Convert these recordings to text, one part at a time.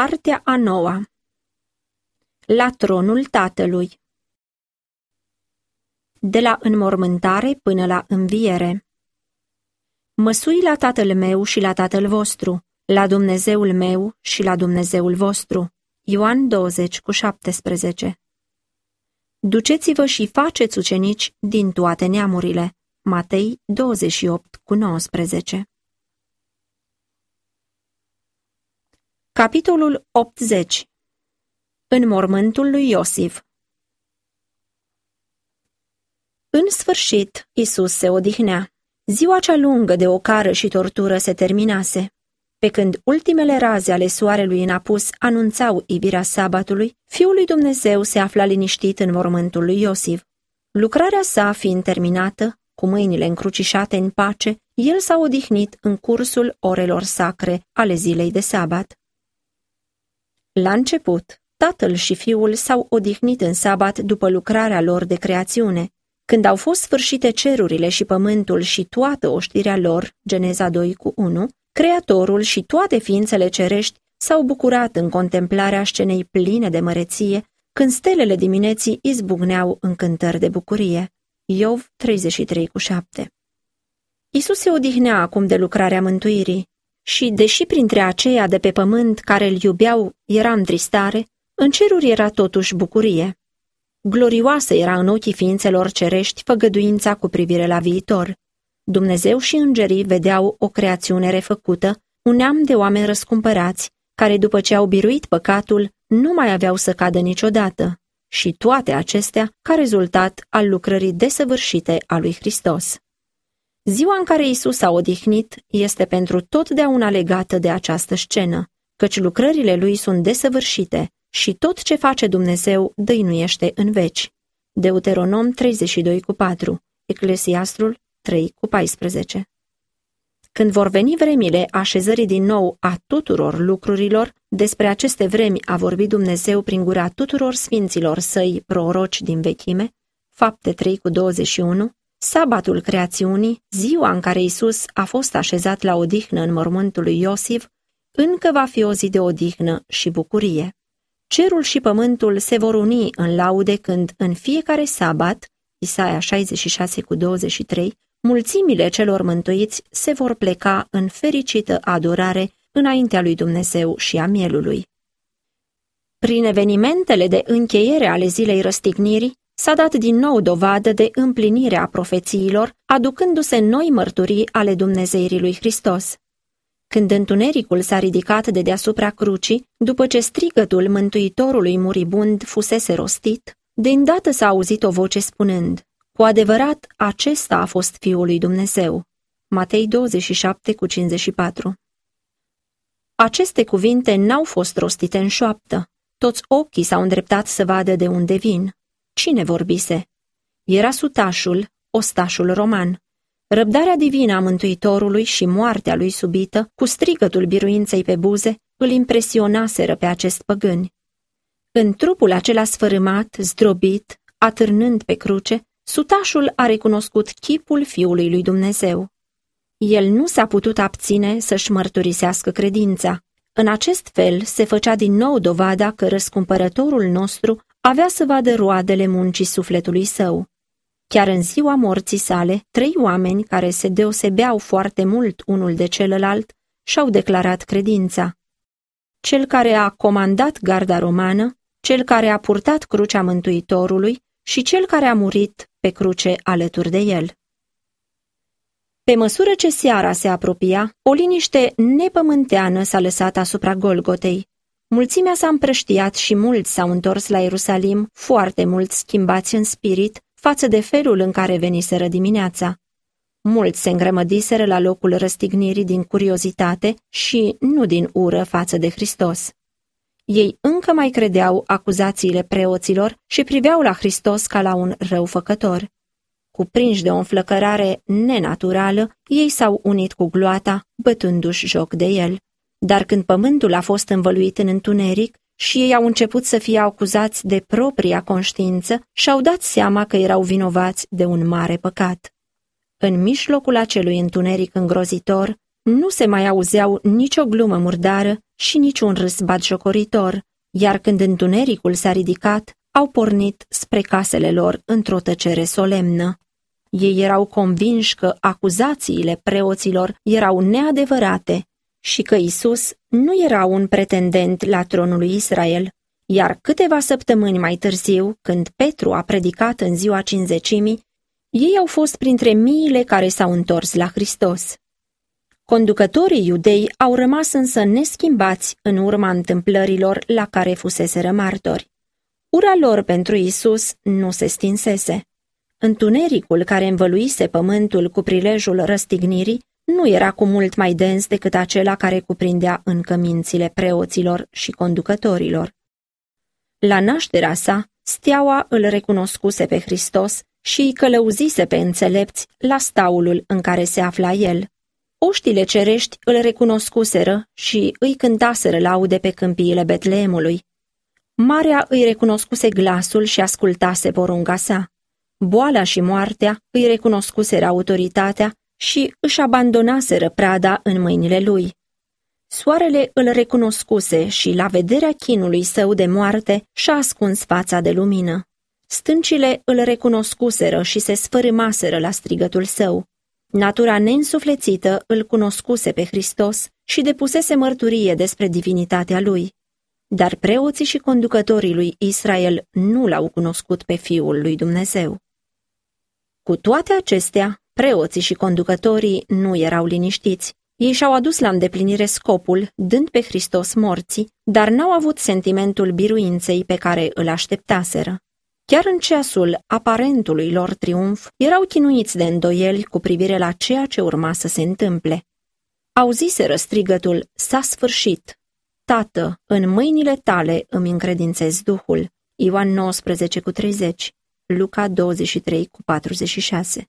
Partea a noua. La tronul tatălui. De la înmormântare până la înviere. Măsui la tatăl meu și la tatăl vostru, la Dumnezeul meu și la Dumnezeul vostru. Ioan 20 cu 17 Duceți-vă și faceți ucenici din toate neamurile. Matei 28 cu 19 Capitolul 80 În mormântul lui Iosif În sfârșit, Isus se odihnea. Ziua cea lungă de ocară și tortură se terminase. Pe când ultimele raze ale soarelui în apus anunțau ivirea sabatului, Fiul lui Dumnezeu se afla liniștit în mormântul lui Iosif. Lucrarea sa fiind terminată, cu mâinile încrucișate în pace, el s-a odihnit în cursul orelor sacre ale zilei de sabat. La început, tatăl și fiul s-au odihnit în sabat după lucrarea lor de creațiune. Când au fost sfârșite cerurile și pământul și toată oștirea lor, Geneza 2 cu 1, Creatorul și toate ființele cerești s-au bucurat în contemplarea scenei pline de măreție, când stelele dimineții izbucneau în cântări de bucurie. Iov 33 cu 7 Isus se odihnea acum de lucrarea mântuirii și, deși printre aceia de pe pământ care îl iubeau era întristare, în ceruri era totuși bucurie. Glorioasă era în ochii ființelor cerești făgăduința cu privire la viitor. Dumnezeu și îngerii vedeau o creațiune refăcută, un neam de oameni răscumpărați, care după ce au biruit păcatul, nu mai aveau să cadă niciodată, și toate acestea ca rezultat al lucrării desăvârșite a lui Hristos. Ziua în care Isus a odihnit este pentru totdeauna legată de această scenă, căci lucrările lui sunt desăvârșite și tot ce face Dumnezeu dăinuiește în veci. Deuteronom 32 cu 4, Eclesiastrul 3 cu 14 Când vor veni vremile așezării din nou a tuturor lucrurilor, despre aceste vremi a vorbit Dumnezeu prin gura tuturor sfinților săi proroci din vechime, fapte 3 cu 21, Sabatul creațiunii, ziua în care Isus a fost așezat la odihnă în mormântul lui Iosif, încă va fi o zi de odihnă și bucurie. Cerul și pământul se vor uni în laude când în fiecare sabat, Isaia 66 cu 23, mulțimile celor mântuiți se vor pleca în fericită adorare înaintea lui Dumnezeu și a mielului. Prin evenimentele de încheiere ale zilei răstignirii, s-a dat din nou dovadă de împlinire a profețiilor, aducându-se noi mărturii ale Dumnezeirii lui Hristos. Când întunericul s-a ridicat de deasupra crucii, după ce strigătul Mântuitorului muribund fusese rostit, de îndată s-a auzit o voce spunând, Cu adevărat, acesta a fost Fiul lui Dumnezeu. Matei 27 cu 54 Aceste cuvinte n-au fost rostite în șoaptă. Toți ochii s-au îndreptat să vadă de unde vin. Cine vorbise? Era sutașul, ostașul roman. Răbdarea divină a Mântuitorului și moartea lui subită, cu strigătul biruinței pe buze, îl impresionaseră pe acest păgân. În trupul acela sfărâmat, zdrobit, atârnând pe cruce, sutașul a recunoscut chipul Fiului lui Dumnezeu. El nu s-a putut abține să-și mărturisească credința. În acest fel se făcea din nou dovada că răscumpărătorul nostru avea să vadă roadele muncii sufletului său. Chiar în ziua morții sale, trei oameni care se deosebeau foarte mult unul de celălalt și-au declarat credința. Cel care a comandat garda romană, cel care a purtat crucea Mântuitorului și cel care a murit pe cruce alături de el. Pe măsură ce seara se apropia, o liniște nepământeană s-a lăsat asupra Golgotei. Mulțimea s-a împrăștiat și mulți s-au întors la Ierusalim, foarte mulți schimbați în spirit față de felul în care veniseră dimineața. Mulți se îngrămădiseră la locul răstignirii din curiozitate și nu din ură față de Hristos. Ei încă mai credeau acuzațiile preoților și priveau la Hristos ca la un răufăcător. Cuprinși de o înflăcărare nenaturală, ei s-au unit cu gloata, bătându-și joc de el. Dar când pământul a fost învăluit în întuneric și ei au început să fie acuzați de propria conștiință și-au dat seama că erau vinovați de un mare păcat. În mijlocul acelui întuneric îngrozitor, Nu se mai auzeau nicio glumă murdară și niciun râs batjocoritor, iar când întunericul s-a ridicat, au pornit spre casele lor într-o tăcere solemnă. Ei erau convinși că acuzațiile preoților erau neadevărate și că Isus nu era un pretendent la tronul lui Israel, iar câteva săptămâni mai târziu, când Petru a predicat în ziua cinzecimii, ei au fost printre miile care s-au întors la Hristos. Conducătorii iudei au rămas însă neschimbați în urma întâmplărilor la care fuseseră martori. Ura lor pentru Isus nu se stinsese. Întunericul care învăluise pământul cu prilejul răstignirii nu era cu mult mai dens decât acela care cuprindea încă mințile preoților și conducătorilor. La nașterea sa, steaua îl recunoscuse pe Hristos și îi călăuzise pe înțelepți la staulul în care se afla el. Oștile cerești îl recunoscuseră și îi cântaseră laude pe câmpiile Betleemului. Marea îi recunoscuse glasul și ascultase porunca sa. Boala și moartea îi recunoscuseră autoritatea și își abandonaseră prada în mâinile lui. Soarele îl recunoscuse și, la vederea chinului său de moarte, și-a ascuns fața de lumină. Stâncile îl recunoscuseră și se sfărâmaseră la strigătul său. Natura neînsuflețită îl cunoscuse pe Hristos și depusese mărturie despre divinitatea lui. Dar preoții și conducătorii lui Israel nu l-au cunoscut pe Fiul lui Dumnezeu. Cu toate acestea, preoții și conducătorii nu erau liniștiți. Ei și-au adus la îndeplinire scopul, dând pe Hristos morții, dar n-au avut sentimentul biruinței pe care îl așteptaseră. Chiar în ceasul aparentului lor triumf, erau chinuiți de îndoieli cu privire la ceea ce urma să se întâmple. Auziseră strigătul, s-a sfârșit. Tată, în mâinile tale îmi încredințez Duhul. Ioan 19 cu 30, Luca 23 cu 46.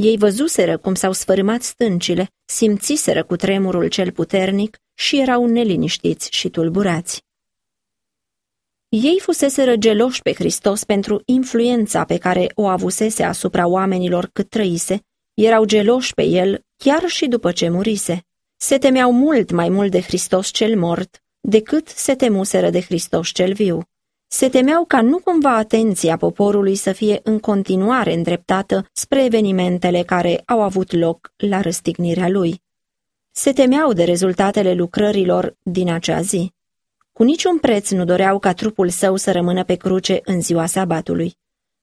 Ei văzuseră cum s-au sfărâmat stâncile, simțiseră cu tremurul cel puternic și erau neliniștiți și tulburați. Ei fuseseră geloși pe Hristos pentru influența pe care o avusese asupra oamenilor cât trăise, erau geloși pe el chiar și după ce murise. Se temeau mult mai mult de Hristos cel mort decât se temuseră de Hristos cel viu. Se temeau ca nu cumva atenția poporului să fie în continuare îndreptată spre evenimentele care au avut loc la răstignirea lui. Se temeau de rezultatele lucrărilor din acea zi. Cu niciun preț nu doreau ca trupul său să rămână pe cruce în ziua sabatului.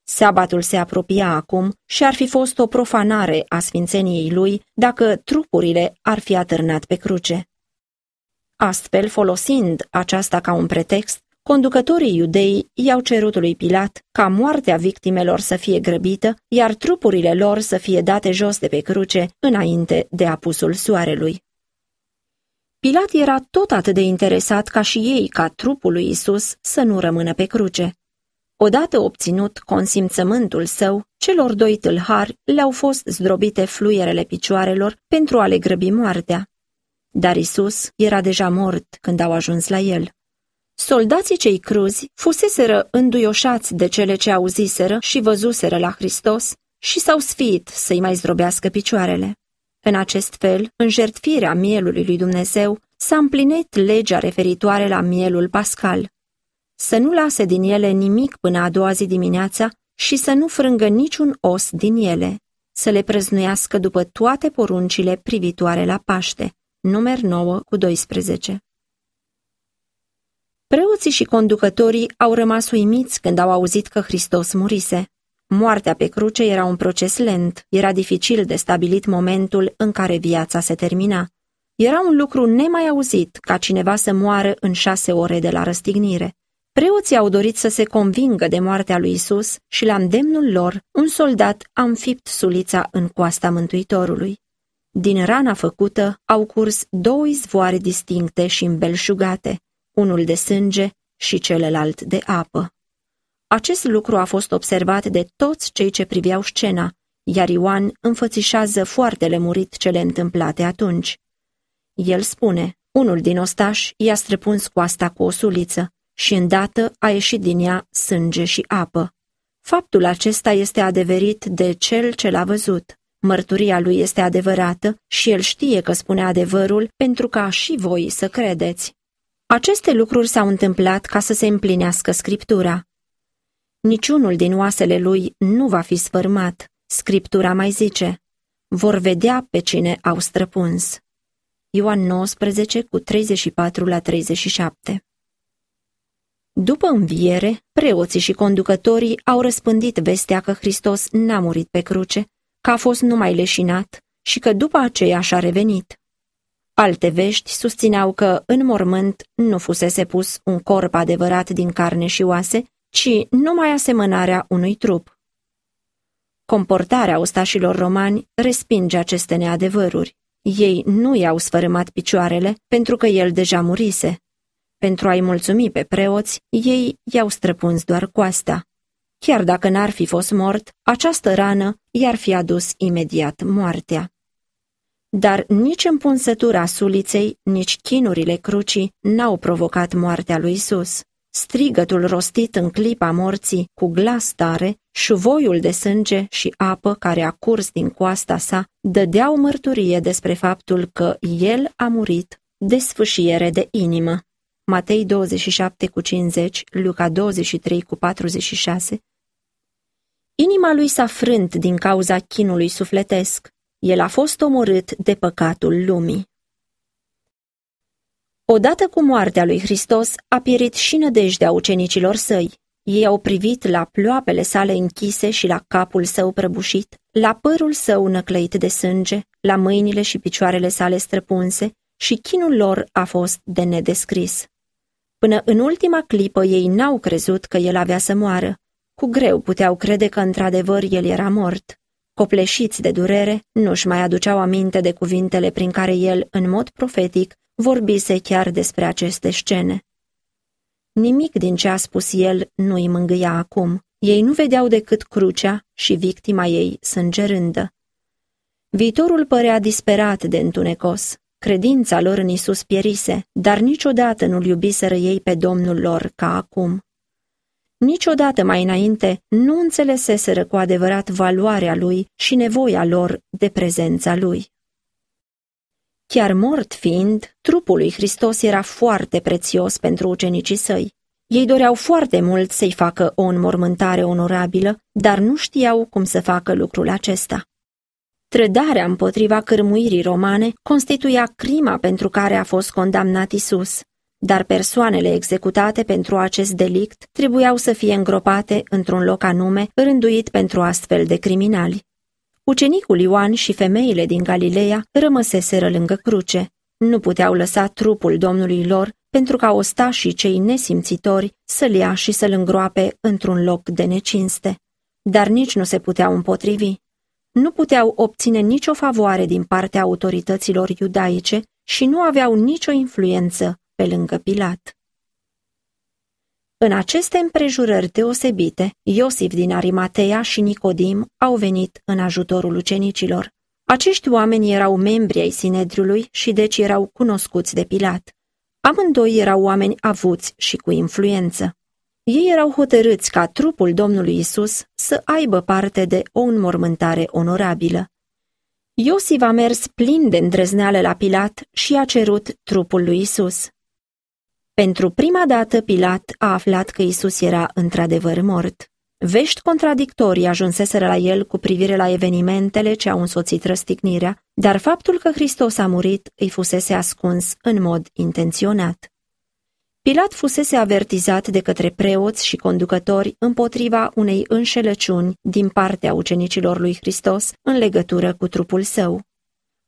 Sabatul se apropia acum și ar fi fost o profanare a sfințeniei lui dacă trupurile ar fi atârnat pe cruce. Astfel, folosind aceasta ca un pretext, conducătorii iudei i-au cerut lui Pilat ca moartea victimelor să fie grăbită, iar trupurile lor să fie date jos de pe cruce înainte de apusul soarelui. Pilat era tot atât de interesat ca și ei ca trupul lui Isus să nu rămână pe cruce. Odată obținut consimțământul său, celor doi tâlhari le-au fost zdrobite fluierele picioarelor pentru a le grăbi moartea. Dar Isus era deja mort când au ajuns la el. Soldații cei cruzi fuseseră înduioșați de cele ce auziseră și văzuseră la Hristos și s-au sfiit să-i mai zdrobească picioarele. În acest fel, în jertfirea mielului lui Dumnezeu, s-a împlinit legea referitoare la mielul pascal. Să nu lase din ele nimic până a doua zi dimineața și să nu frângă niciun os din ele, să le prăznuiască după toate poruncile privitoare la Paște. Numer 9 cu 12 Preoții și conducătorii au rămas uimiți când au auzit că Hristos murise. Moartea pe cruce era un proces lent, era dificil de stabilit momentul în care viața se termina. Era un lucru nemai auzit ca cineva să moară în șase ore de la răstignire. Preoții au dorit să se convingă de moartea lui Isus și la îndemnul lor, un soldat a înfipt sulița în coasta Mântuitorului. Din rana făcută au curs două izvoare distincte și îmbelșugate, unul de sânge și celălalt de apă. Acest lucru a fost observat de toți cei ce priveau scena, iar Ioan înfățișează foarte lămurit cele întâmplate atunci. El spune, unul din ostași i-a străpuns coasta cu o suliță și îndată a ieșit din ea sânge și apă. Faptul acesta este adeverit de cel ce l-a văzut. Mărturia lui este adevărată și el știe că spune adevărul pentru ca și voi să credeți. Aceste lucruri s-au întâmplat ca să se împlinească scriptura. Niciunul din oasele lui nu va fi sfârmat, scriptura mai zice. Vor vedea pe cine au străpuns. Ioan 19 cu 34 la 37 După înviere, preoții și conducătorii au răspândit vestea că Hristos n-a murit pe cruce, că a fost numai leșinat și că după aceea și-a revenit. Alte vești susțineau că în mormânt nu fusese pus un corp adevărat din carne și oase, ci numai asemănarea unui trup. Comportarea ostașilor romani respinge aceste neadevăruri. Ei nu i-au sfărâmat picioarele pentru că el deja murise. Pentru a-i mulțumi pe preoți, ei i-au străpuns doar coasta. Chiar dacă n-ar fi fost mort, această rană i-ar fi adus imediat moartea. Dar nici împunsătura suliței, nici chinurile crucii n-au provocat moartea lui Isus. Strigătul rostit în clipa morții cu glas tare, șuvoiul de sânge și apă care a curs din coasta sa, dădeau mărturie despre faptul că el a murit de sfâșiere de inimă. Matei 27 cu 50, Luca 23 cu 46. Inima lui s-a frânt din cauza chinului sufletesc. El a fost omorât de păcatul lumii. Odată cu moartea lui Hristos a pierit și nădejdea ucenicilor săi. Ei au privit la ploapele sale închise și la capul său prăbușit, la părul său năclăit de sânge, la mâinile și picioarele sale străpunse și chinul lor a fost de nedescris. Până în ultima clipă ei n-au crezut că el avea să moară. Cu greu puteau crede că într-adevăr el era mort. Copleșiți de durere, nu-și mai aduceau aminte de cuvintele prin care el, în mod profetic, vorbise chiar despre aceste scene. Nimic din ce a spus el nu îi mângâia acum. Ei nu vedeau decât crucea și victima ei sângerândă. Viitorul părea disperat de întunecos. Credința lor în Isus pierise, dar niciodată nu-l iubiseră ei pe Domnul lor ca acum. Niciodată mai înainte nu înțeleseseră cu adevărat valoarea lui și nevoia lor de prezența lui. Chiar mort fiind, trupul lui Hristos era foarte prețios pentru ucenicii săi. Ei doreau foarte mult să-i facă o înmormântare onorabilă, dar nu știau cum să facă lucrul acesta. Trădarea împotriva cârmuirii romane constituia crima pentru care a fost condamnat Isus, dar persoanele executate pentru acest delict trebuiau să fie îngropate într-un loc anume rânduit pentru astfel de criminali. Ucenicul Ioan și femeile din Galileea rămăseseră lângă cruce. Nu puteau lăsa trupul Domnului lor pentru ca ostașii cei nesimțitori să-l ia și să-l îngroape într-un loc de necinste. Dar nici nu se puteau împotrivi. Nu puteau obține nicio favoare din partea autorităților iudaice și nu aveau nicio influență pe lângă Pilat. În aceste împrejurări deosebite, Iosif din Arimatea și Nicodim au venit în ajutorul ucenicilor. Acești oameni erau membri ai Sinedriului și deci erau cunoscuți de Pilat. Amândoi erau oameni avuți și cu influență. Ei erau hotărâți ca trupul Domnului Isus să aibă parte de o înmormântare onorabilă. Iosif a mers plin de îndrăzneală la Pilat și a cerut trupul lui Isus. Pentru prima dată Pilat a aflat că Isus era într-adevăr mort. Vești contradictorii ajunseseră la el cu privire la evenimentele ce au însoțit răstignirea, dar faptul că Hristos a murit îi fusese ascuns în mod intenționat. Pilat fusese avertizat de către preoți și conducători împotriva unei înșelăciuni din partea ucenicilor lui Hristos în legătură cu trupul său.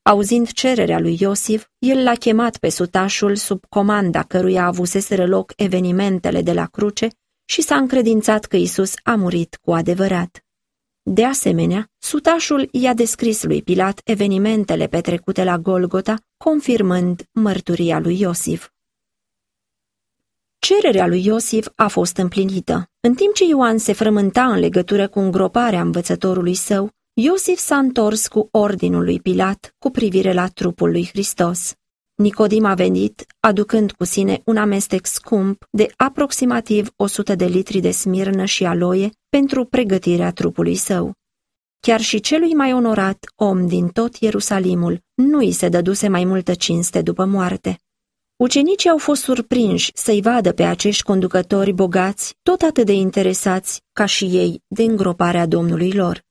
Auzind cererea lui Iosif, el l-a chemat pe sutașul sub comanda căruia avuseseră loc evenimentele de la cruce și s-a încredințat că Isus a murit cu adevărat. De asemenea, sutașul i-a descris lui Pilat evenimentele petrecute la Golgota, confirmând mărturia lui Iosif. Cererea lui Iosif a fost împlinită. În timp ce Ioan se frământa în legătură cu îngroparea învățătorului său, Iosif s-a întors cu ordinul lui Pilat cu privire la trupul lui Hristos. Nicodim a venit, aducând cu sine un amestec scump de aproximativ 100 de litri de smirnă și aloie pentru pregătirea trupului său. chiar și celui mai onorat om din tot Ierusalimul, nu îi se dăduse mai multă cinste după moarte. Ucenicii au fost surprinși să-i vadă pe acești conducători bogați, tot atât de interesați ca și ei de îngroparea Domnului lor.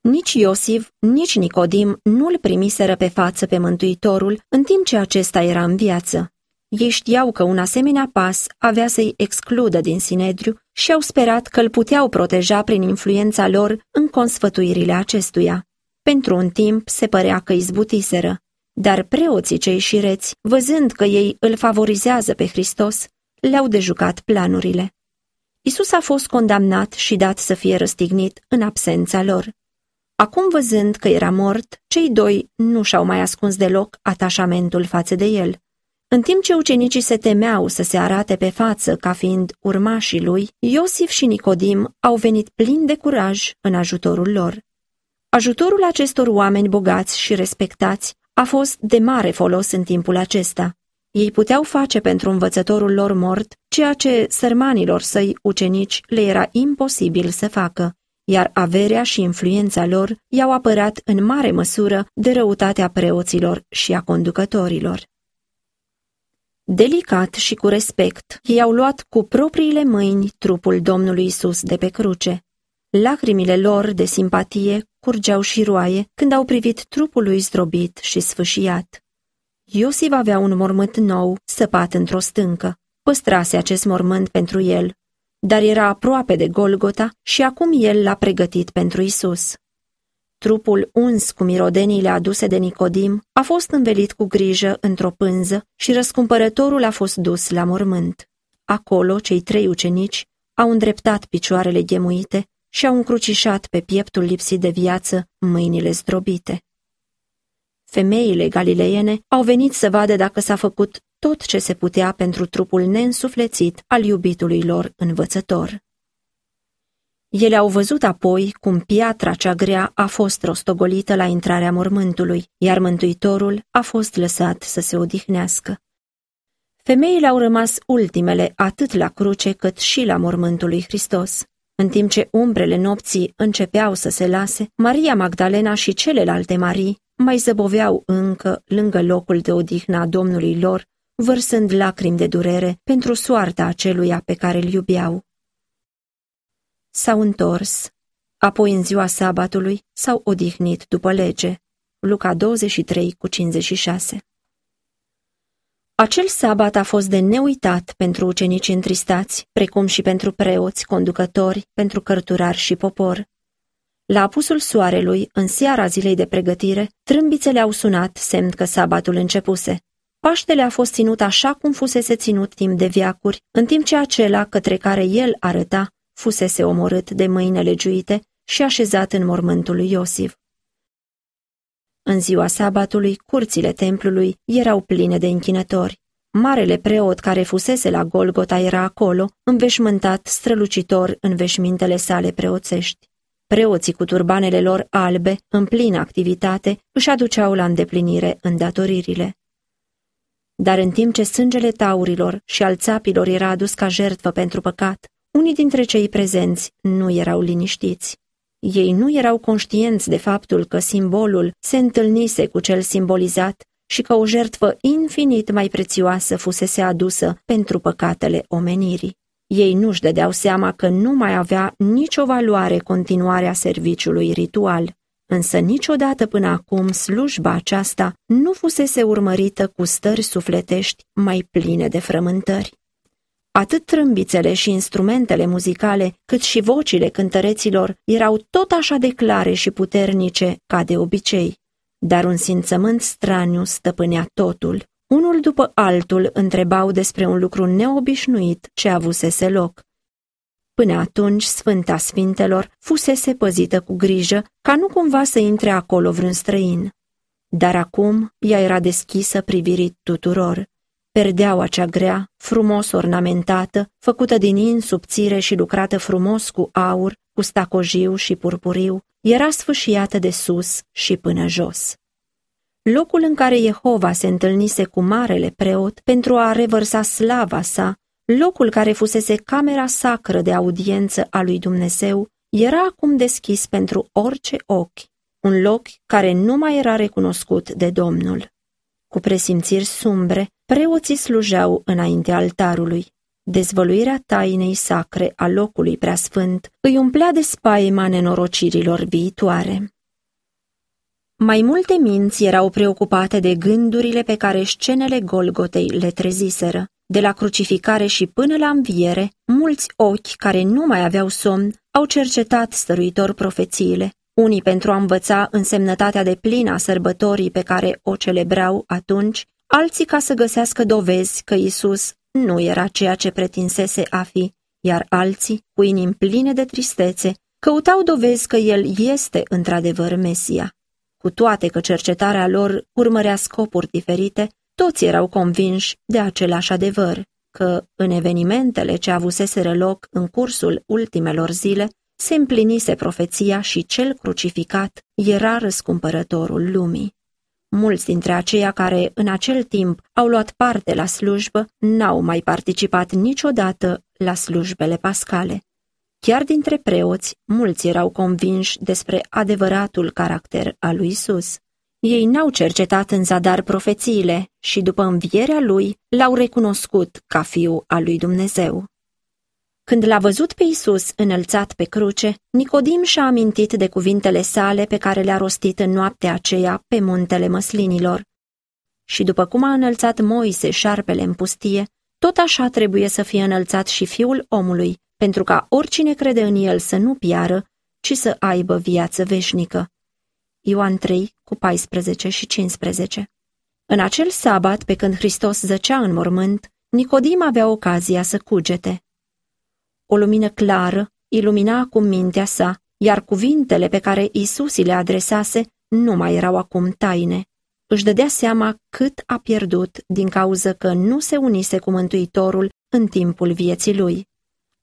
Nici Iosif, nici Nicodim nu-l primiseră pe față pe Mântuitorul în timp ce acesta era în viață. Ei știau că un asemenea pas avea să-i excludă din Sinedriu și au sperat că îl puteau proteja prin influența lor în consfătuirile acestuia. Pentru un timp se părea că izbutiseră, dar preoții cei șireți, văzând că ei îl favorizează pe Hristos, le-au dejucat planurile. Isus a fost condamnat și dat să fie răstignit în absența lor. Acum văzând că era mort, cei doi nu și-au mai ascuns deloc atașamentul față de el. În timp ce ucenicii se temeau să se arate pe față ca fiind urmașii lui, Iosif și Nicodim au venit plini de curaj în ajutorul lor. Ajutorul acestor oameni bogați și respectați a fost de mare folos în timpul acesta. Ei puteau face pentru învățătorul lor mort ceea ce sărmanilor săi ucenici le era imposibil să facă, iar averea și influența lor i-au apărat în mare măsură de răutatea preoților și a conducătorilor. Delicat și cu respect, ei au luat cu propriile mâini trupul Domnului Isus de pe cruce. Lacrimile lor de simpatie curgeau și roaie când au privit trupul lui zdrobit și sfâșiat. Iosif avea un mormânt nou, săpat într-o stâncă. Păstrase acest mormânt pentru el, dar era aproape de Golgota și acum el l-a pregătit pentru Isus. Trupul uns cu mirodenile aduse de Nicodim a fost învelit cu grijă într-o pânză și răscumpărătorul a fost dus la mormânt. Acolo, cei trei ucenici au îndreptat picioarele ghemuite și au încrucișat pe pieptul lipsit de viață mâinile zdrobite. Femeile galileiene au venit să vadă dacă s-a făcut tot ce se putea pentru trupul neînsuflețit al iubitului lor învățător. Ele au văzut apoi cum piatra cea grea a fost rostogolită la intrarea mormântului, iar Mântuitorul a fost lăsat să se odihnească. Femeile au rămas ultimele atât la cruce cât și la mormântul lui Hristos. În timp ce umbrele nopții începeau să se lase, Maria Magdalena și celelalte Marii mai zăboveau încă lângă locul de odihnă a Domnului lor, vărsând lacrimi de durere pentru soarta aceluia pe care îl iubeau. S-au întors, apoi în ziua sabatului s-au odihnit după lege. Luca 23 cu 56 Acel sabat a fost de neuitat pentru ucenici întristați, precum și pentru preoți, conducători, pentru cărturari și popor. La apusul soarelui, în seara zilei de pregătire, trâmbițele au sunat, semn că sabatul începuse. Paștele a fost ținut așa cum fusese ținut timp de viacuri, în timp ce acela către care el arăta fusese omorât de mâine legiuite și așezat în mormântul lui Iosif. În ziua sabatului, curțile templului erau pline de închinători. Marele preot care fusese la Golgota era acolo, înveșmântat strălucitor în veșmintele sale preoțești. Preoții cu turbanele lor albe, în plină activitate, își aduceau la îndeplinire îndatoririle. Dar în timp ce sângele taurilor și al țapilor era adus ca jertfă pentru păcat, unii dintre cei prezenți nu erau liniștiți. Ei nu erau conștienți de faptul că simbolul se întâlnise cu cel simbolizat și că o jertfă infinit mai prețioasă fusese adusă pentru păcatele omenirii. Ei nu-și dădeau seama că nu mai avea nicio valoare continuarea serviciului ritual, însă niciodată până acum slujba aceasta nu fusese urmărită cu stări sufletești mai pline de frământări. Atât trâmbițele și instrumentele muzicale, cât și vocile cântăreților erau tot așa de clare și puternice ca de obicei, dar un simțământ straniu stăpânea totul. Unul după altul întrebau despre un lucru neobișnuit ce avusese loc. Până atunci, Sfânta Sfintelor fusese păzită cu grijă ca nu cumva să intre acolo vreun străin. Dar acum ea era deschisă privirii tuturor. Perdeaua cea grea, frumos ornamentată, făcută din in subțire și lucrată frumos cu aur, cu stacojiu și purpuriu, era sfâșiată de sus și până jos. Locul în care Jehova se întâlnise cu marele preot pentru a revărsa slava sa, locul care fusese camera sacră de audiență a lui Dumnezeu, era acum deschis pentru orice ochi, un loc care nu mai era recunoscut de Domnul. Cu presimțiri sumbre, preoții slujeau înaintea altarului. Dezvăluirea tainei sacre a locului preasfânt îi umplea de spaima nenorocirilor viitoare. Mai multe minți erau preocupate de gândurile pe care scenele Golgotei le treziseră. De la crucificare și până la înviere, mulți ochi care nu mai aveau somn au cercetat stăruitor profețiile, unii pentru a învăța însemnătatea de plină a sărbătorii pe care o celebrau atunci, alții ca să găsească dovezi că Isus nu era ceea ce pretinsese a fi, iar alții, cu inimi pline de tristețe, căutau dovezi că El este într-adevăr Mesia. Cu toate că cercetarea lor urmărea scopuri diferite, toți erau convinși de același adevăr, că în evenimentele ce avuseseră loc în cursul ultimelor zile, se împlinise profeția și cel crucificat era răscumpărătorul lumii. Mulți dintre aceia care în acel timp au luat parte la slujbă n-au mai participat niciodată la slujbele pascale. Chiar dintre preoți, mulți erau convinși despre adevăratul caracter al lui Isus. Ei n-au cercetat în zadar profețiile și după învierea lui l-au recunoscut ca fiu al lui Dumnezeu. Când l-a văzut pe Isus înălțat pe cruce, Nicodim și-a amintit de cuvintele sale pe care le-a rostit în noaptea aceea pe muntele măslinilor. Și după cum a înălțat Moise șarpele în pustie, tot așa trebuie să fie înălțat și fiul omului, pentru ca oricine crede în el să nu piară, ci să aibă viață veșnică. Ioan 3, cu 14 și 15 În acel sabat, pe când Hristos zăcea în mormânt, Nicodim avea ocazia să cugete. O lumină clară ilumina acum mintea sa, iar cuvintele pe care Isus le adresase nu mai erau acum taine. Își dădea seama cât a pierdut din cauză că nu se unise cu Mântuitorul în timpul vieții lui.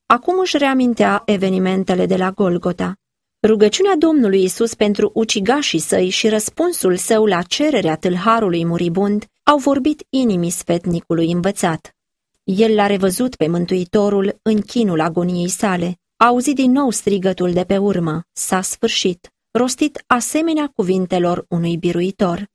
Acum își reamintea evenimentele de la Golgota. Rugăciunea Domnului Isus pentru ucigașii săi și răspunsul său la cererea tâlharului muribund au vorbit inimii sfetnicului învățat. El l-a revăzut pe Mântuitorul în chinul agoniei sale, a auzit din nou strigătul de pe urmă, s-a sfârșit, rostit asemenea cuvintelor unui biruitor.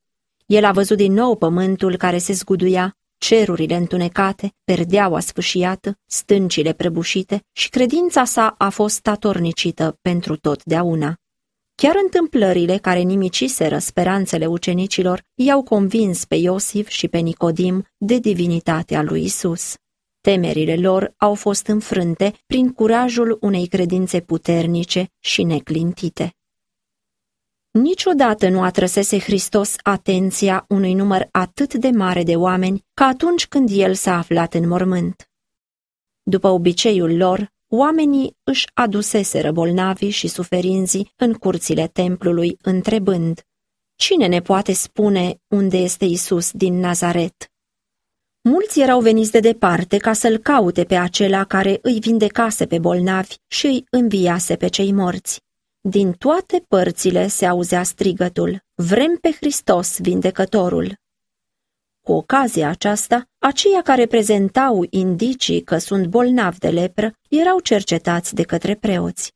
El a văzut din nou pământul care se zguduia, cerurile întunecate, perdeaua sfâșiată, stâncile prăbușite și credința sa a fost statornicită pentru totdeauna. Chiar întâmplările care nimiciseră speranțele ucenicilor i-au convins pe Iosif și pe Nicodim de divinitatea lui Isus. Temerile lor au fost înfrânte prin curajul unei credințe puternice și neclintite. Niciodată nu atrăsese Hristos atenția unui număr atât de mare de oameni ca atunci când el s-a aflat în mormânt. După obiceiul lor, oamenii își aduseseră bolnavii și suferinzii în curțile templului, întrebând, Cine ne poate spune unde este Isus din Nazaret? Mulți erau veniți de departe ca să-l caute pe acela care îi vindecase pe bolnavi și îi înviase pe cei morți. Din toate părțile se auzea strigătul, vrem pe Hristos, vindecătorul. Cu ocazia aceasta, aceia care prezentau indicii că sunt bolnavi de lepră erau cercetați de către preoți.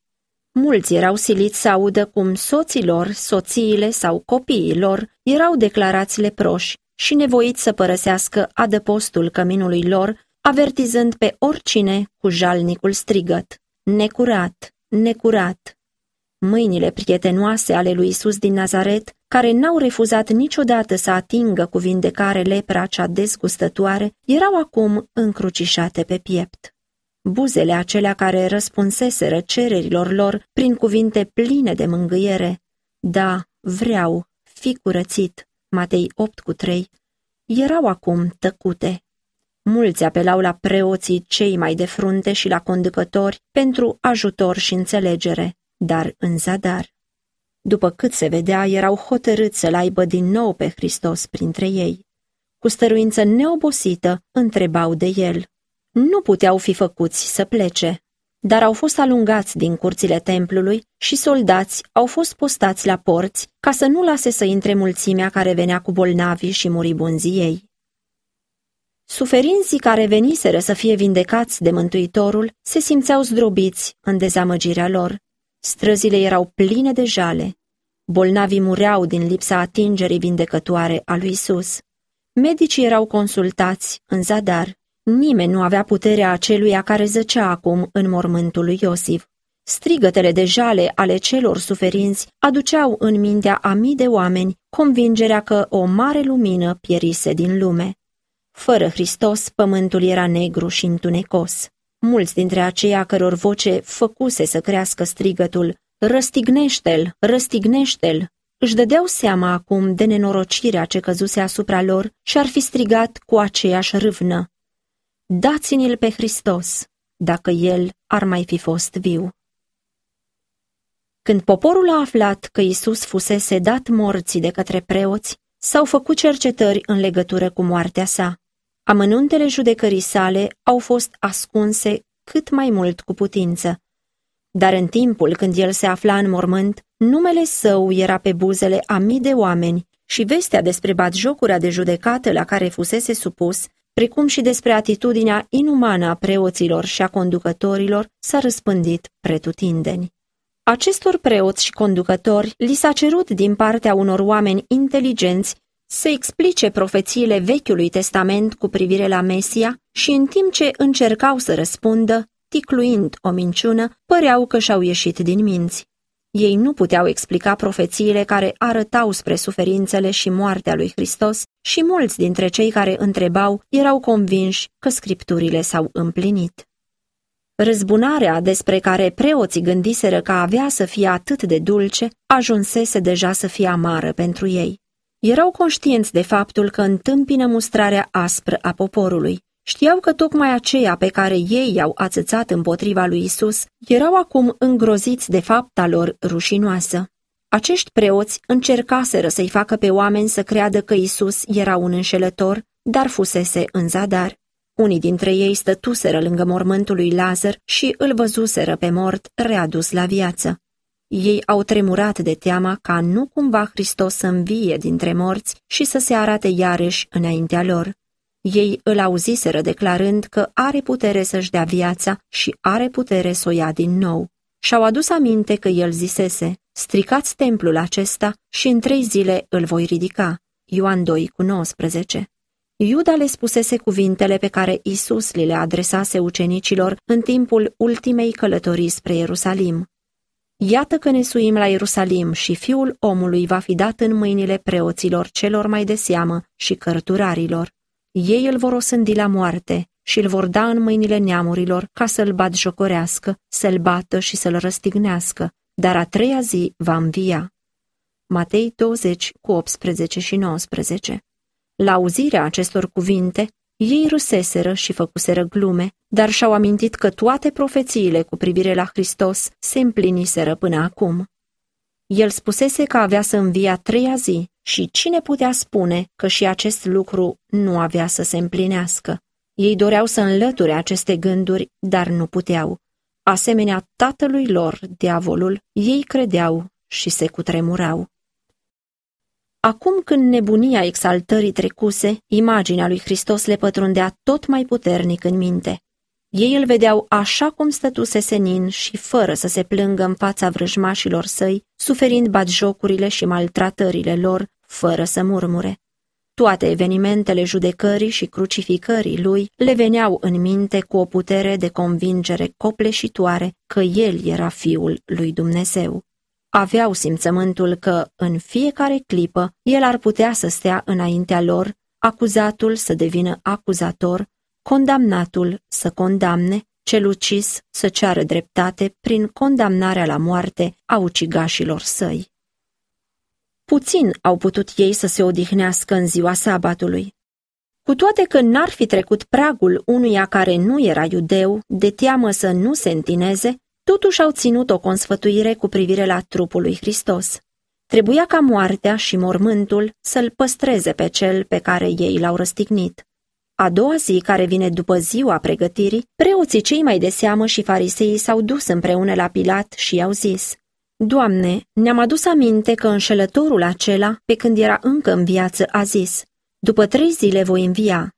Mulți erau siliți să audă cum soților, soțiile sau copiii lor erau declarați leproși și nevoiți să părăsească adăpostul căminului lor, avertizând pe oricine cu jalnicul strigăt, necurat, necurat. Mâinile prietenoase ale lui Isus din Nazaret, care n-au refuzat niciodată să atingă cu vindecare lepra cea dezgustătoare, erau acum încrucișate pe piept. Buzele acelea care răspunseseră cererilor lor prin cuvinte pline de mângâiere, da, vreau, fi curățit, Matei 8 cu 3, erau acum tăcute. Mulți apelau la preoții cei mai de frunte și la conducători pentru ajutor și înțelegere, dar în zadar. După cât se vedea, erau hotărâți să-l aibă din nou pe Hristos printre ei. Cu stăruință neobosită întrebau de el. Nu puteau fi făcuți să plece, dar au fost alungați din curțile templului și soldați au fost postați la porți ca să nu lase să intre mulțimea care venea cu bolnavii și muribunzii ei. Suferinții care veniseră să fie vindecați de Mântuitorul se simțeau zdrobiți în dezamăgirea lor. Străzile erau pline de jale. Bolnavii mureau din lipsa atingerii vindecătoare a lui Isus. Medicii erau consultați în zadar. Nimeni nu avea puterea aceluia care zăcea acum în mormântul lui Iosif. Strigătele de jale ale celor suferinți aduceau în mintea a mii de oameni convingerea că o mare lumină pierise din lume. Fără Hristos, pământul era negru și întunecos. Mulți dintre aceia căror voce făcuse să crească strigătul, Răstignește-l, răstignește-l, își dădeau seama acum de nenorocirea ce căzuse asupra lor și ar fi strigat cu aceeași râvnă. Dați-ni-l pe Hristos, dacă el ar mai fi fost viu. Când poporul a aflat că Isus fusese dat morții de către preoți, s-au făcut cercetări în legătură cu moartea sa. Amănuntele judecării sale au fost ascunse cât mai mult cu putință. Dar în timpul când el se afla în mormânt, numele său era pe buzele a mii de oameni și vestea despre batjocura de judecată la care fusese supus, precum și despre atitudinea inumană a preoților și a conducătorilor, s-a răspândit pretutindeni. Acestor preoți și conducători li s-a cerut din partea unor oameni inteligenți să explice profețiile Vechiului Testament cu privire la Mesia și în timp ce încercau să răspundă, ticluind o minciună, păreau că și-au ieșit din minți. Ei nu puteau explica profețiile care arătau spre suferințele și moartea lui Hristos și mulți dintre cei care întrebau erau convinși că scripturile s-au împlinit. Răzbunarea despre care preoții gândiseră că avea să fie atât de dulce, ajunsese deja să fie amară pentru ei. Erau conștienți de faptul că întâmpină mustrarea aspră a poporului. Știau că tocmai aceia pe care ei i-au ațățat împotriva lui Isus erau acum îngroziți de fapta lor rușinoasă. Acești preoți încercaseră să-i facă pe oameni să creadă că Isus era un înșelător, dar fusese în zadar. Unii dintre ei stătuseră lângă mormântul lui Lazar și îl văzuseră pe mort readus la viață. Ei au tremurat de teama ca nu cumva Hristos să învie dintre morți și să se arate iarăși înaintea lor. Ei îl auziseră declarând că are putere să-și dea viața și are putere să o ia din nou. Și-au adus aminte că el zisese, stricați templul acesta și în trei zile îl voi ridica. Ioan 2 cu 19 Iuda le spusese cuvintele pe care Isus li le adresase ucenicilor în timpul ultimei călătorii spre Ierusalim. Iată că ne suim la Ierusalim și fiul omului va fi dat în mâinile preoților celor mai de seamă și cărturarilor. Ei îl vor osândi la moarte și îl vor da în mâinile neamurilor ca să-l bat jocorească, să-l bată și să-l răstignească, dar a treia zi va învia. Matei 20 cu 18 și 19 La auzirea acestor cuvinte, ei râseseră și făcuseră glume, dar și-au amintit că toate profețiile cu privire la Hristos se împliniseră până acum. El spusese că avea să învia treia zi și cine putea spune că și acest lucru nu avea să se împlinească? Ei doreau să înlăture aceste gânduri, dar nu puteau. Asemenea tatălui lor, diavolul, ei credeau și se cutremurau. Acum când nebunia exaltării trecuse, imaginea lui Hristos le pătrundea tot mai puternic în minte. Ei îl vedeau așa cum stătuse senin și fără să se plângă în fața vrăjmașilor săi, suferind batjocurile și maltratările lor, fără să murmure. Toate evenimentele judecării și crucificării lui le veneau în minte cu o putere de convingere copleșitoare că el era fiul lui Dumnezeu. Aveau simțământul că, în fiecare clipă, el ar putea să stea înaintea lor, acuzatul să devină acuzator, condamnatul să condamne, cel ucis să ceară dreptate prin condamnarea la moarte a ucigașilor săi. Puțin au putut ei să se odihnească în ziua sabatului. Cu toate că n-ar fi trecut pragul unuia care nu era iudeu, de teamă să nu se întineze, totuși au ținut o consfătuire cu privire la trupul lui Hristos. Trebuia ca moartea și mormântul să-l păstreze pe cel pe care ei l-au răstignit. A doua zi, care vine după ziua pregătirii, preoții cei mai de seamă și fariseii s-au dus împreună la Pilat și i-au zis, Doamne, ne-am adus aminte că înșelătorul acela, pe când era încă în viață, a zis, După trei zile voi învia.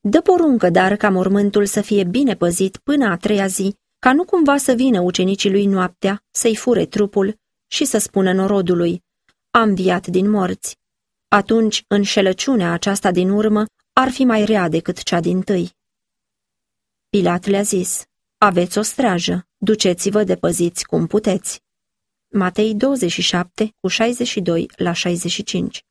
Dă poruncă, dar, ca mormântul să fie bine păzit până a treia zi, ca nu cumva să vină ucenicii lui noaptea, să-i fure trupul și să spună norodului, a înviat din morți. Atunci înșelăciunea aceasta din urmă ar fi mai rea decât cea din tâi. Pilat le-a zis, aveți o strajă, duceți-vă de păziți cum puteți. Matei 27, cu 62 la 65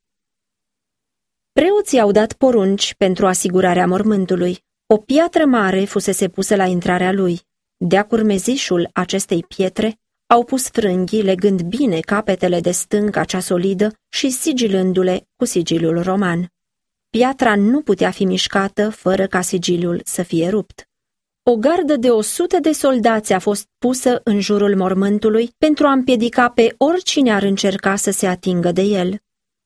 Preoții au dat porunci pentru asigurarea mormântului. O piatră mare fusese pusă la intrarea lui. De-a curmezișul acestei pietre au pus frânghii legând bine capetele de stânca cea solidă și sigilându-le cu sigilul roman. Piatra nu putea fi mișcată fără ca sigiliul să fie rupt. O gardă de o sută de soldați a fost pusă în jurul mormântului pentru a împiedica pe oricine ar încerca să se atingă de el.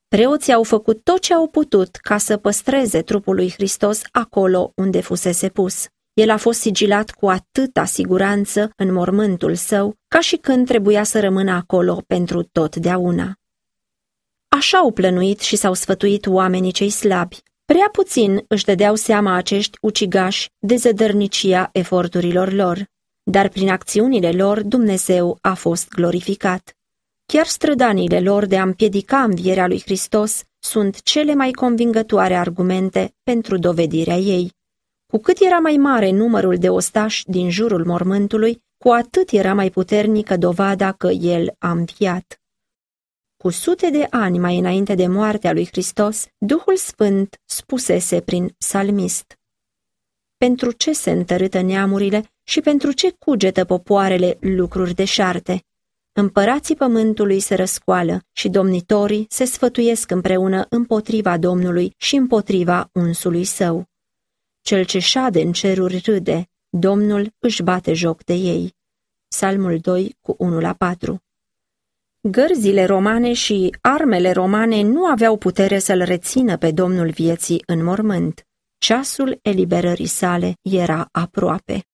Preoții au făcut tot ce au putut ca să păstreze trupul lui Hristos acolo unde fusese pus. El a fost sigilat cu atâta siguranță în mormântul său, ca și când trebuia să rămână acolo pentru totdeauna. Așa au plănuit și s-au sfătuit oamenii cei slabi. Prea puțin își dădeau seama acești ucigași de zădărnicia eforturilor lor, dar prin acțiunile lor Dumnezeu a fost glorificat. Chiar strădanile lor de a împiedica învierea lui Hristos sunt cele mai convingătoare argumente pentru dovedirea ei. Cu cât era mai mare numărul de ostași din jurul mormântului, cu atât era mai puternică dovada că el a înviat. Cu sute de ani mai înainte de moartea lui Hristos, Duhul Sfânt spusese prin psalmist. Pentru ce se întărâtă neamurile și pentru ce cugetă popoarele lucruri deșarte? Împărații pământului se răscoală și domnitorii se sfătuiesc împreună împotriva Domnului și împotriva unsului său. Cel ce șade în ceruri râde, Domnul își bate joc de ei. Psalmul 2 cu 1 la 4 Gărzile romane și armele romane nu aveau putere să-l rețină pe Domnul vieții în mormânt. Ceasul eliberării sale era aproape.